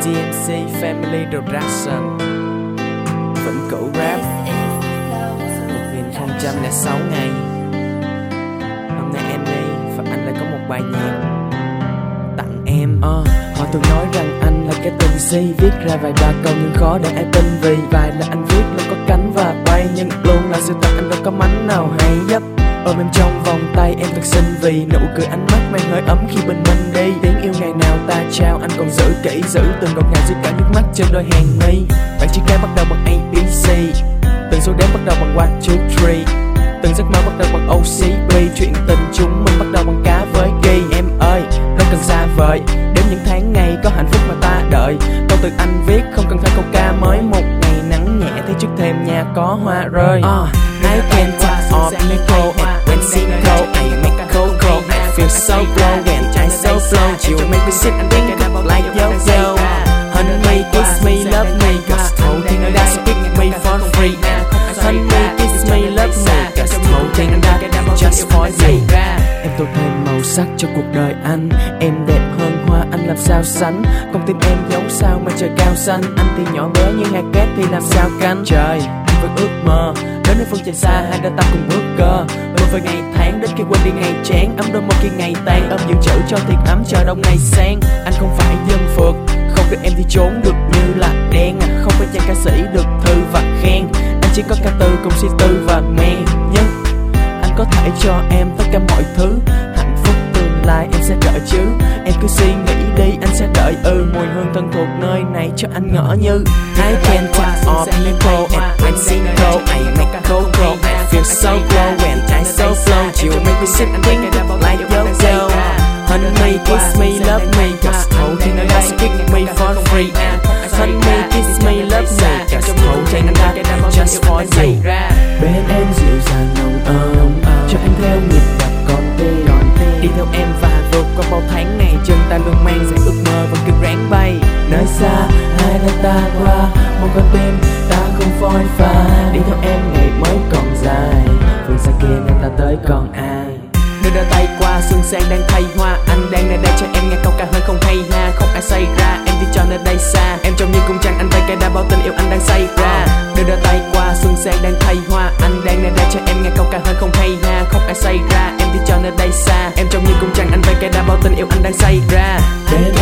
DMC Family Production. Vĩnh cửu rap. 1006 ngày. Hôm nay em đi và anh lại có một bài nhạc. Tặng em. Uh, Họ thường nói rằng anh là cái tình si Viết ra vài ba câu nhưng khó để ai tin Vì vài là anh viết luôn có cánh và bay. Nhưng luôn là sự thật anh đâu có mánh nào hay dấp. Ôm em trong vòng tay em thật xinh vì Nụ cười ánh mắt mang hơi ấm khi bình minh đi. Tiếng yêu ngày nào ta trao anh còn giữ kỹ Giữ từng ngọt ngào dưới cả nước mắt trên đôi hàng mi. Bạn chữ cái bắt đầu bằng ABC Từng số đếm bắt đầu bằng 1, 2, 3 Từng giấc mơ bắt đầu bằng OCB Chuyện tình chúng mình bắt đầu bằng cá với ghi Em ơi, đâu cần xa vời. Đến những tháng ngày có hạnh phúc mà ta đợi. Câu từ anh viết không cần phải câu ca mới Một ngày nắng nhẹ thấy trước thềm nhà có hoa rơi. Uh, I can talk off Nicole Cinco I make cocoa I feel so glow when I so flow You make me sit and think about like yo yo Honey, kiss me, love me Cause holding that's pick me for free. Honey, kiss me, love me Cause holding that just for you. Em tô thêm màu sắc cho cuộc đời anh. Em đẹp hơn hoa anh làm sao sánh? Con tim em giống sao mà trời cao xanh? Anh thì nhỏ bé như hạt cát thì làm sao cánh? Trời, vẫn ước mơ Đến nơi phương trời xa, hai đôi ta cùng bước cơ. Vừa về ngày tháng, đến khi quên đi ngày chán. Ấm đôi môi khi ngày tan ấm những chữ cho thiệt ấm chờ đông ngày sang. Anh không phải dân phượt Không được em thì trốn, được như là đen. Không phải chàng ca sĩ được thư và khen. Anh chỉ có ca từ cùng suy tư và men Nhưng anh có thể cho em tất cả mọi thứ. Hạnh phúc tương lai em sẽ đợi chứ. Em cứ suy nghĩ đi anh sẽ đợi. Ừ Mùi hương thân thuộc nơi này cho anh ngỡ như. I can talk all people and I'm single I make a cocoa I feel so glow when I so flow. You make me sit and think like yo yo. Honey kiss me, love me Cause holding that's kick me for free. Honey kiss me, love me Cause holding that just for you. Bên em dịu dàng, nồng ấm Cho em theo nhịp đập con tim Đi theo em và vượt qua bao tháng ngày Chân ta luôn Một con tim ta không phôi pha Đi theo em ngày mới còn dài. Phương xa kia nơi ta tới còn ai? Đưa đôi tay qua xuân sang đang thay hoa. Anh đang nơi đây cho em nghe câu ca hơi không hay ha. Không ai xảy ra em đi cho nơi đây xa. Em trông như cung trăng anh tay cây đã bao tình yêu anh đang say ra. Đưa đôi tay qua xuân sang đang thay hoa. Anh đang nơi đây cho em nghe câu ca hơi không hay ha. Không ai xảy ra em đi cho nơi đây xa. Em trông như cung trăng anh tay cây đã bao tình yêu anh đang say ra. Bên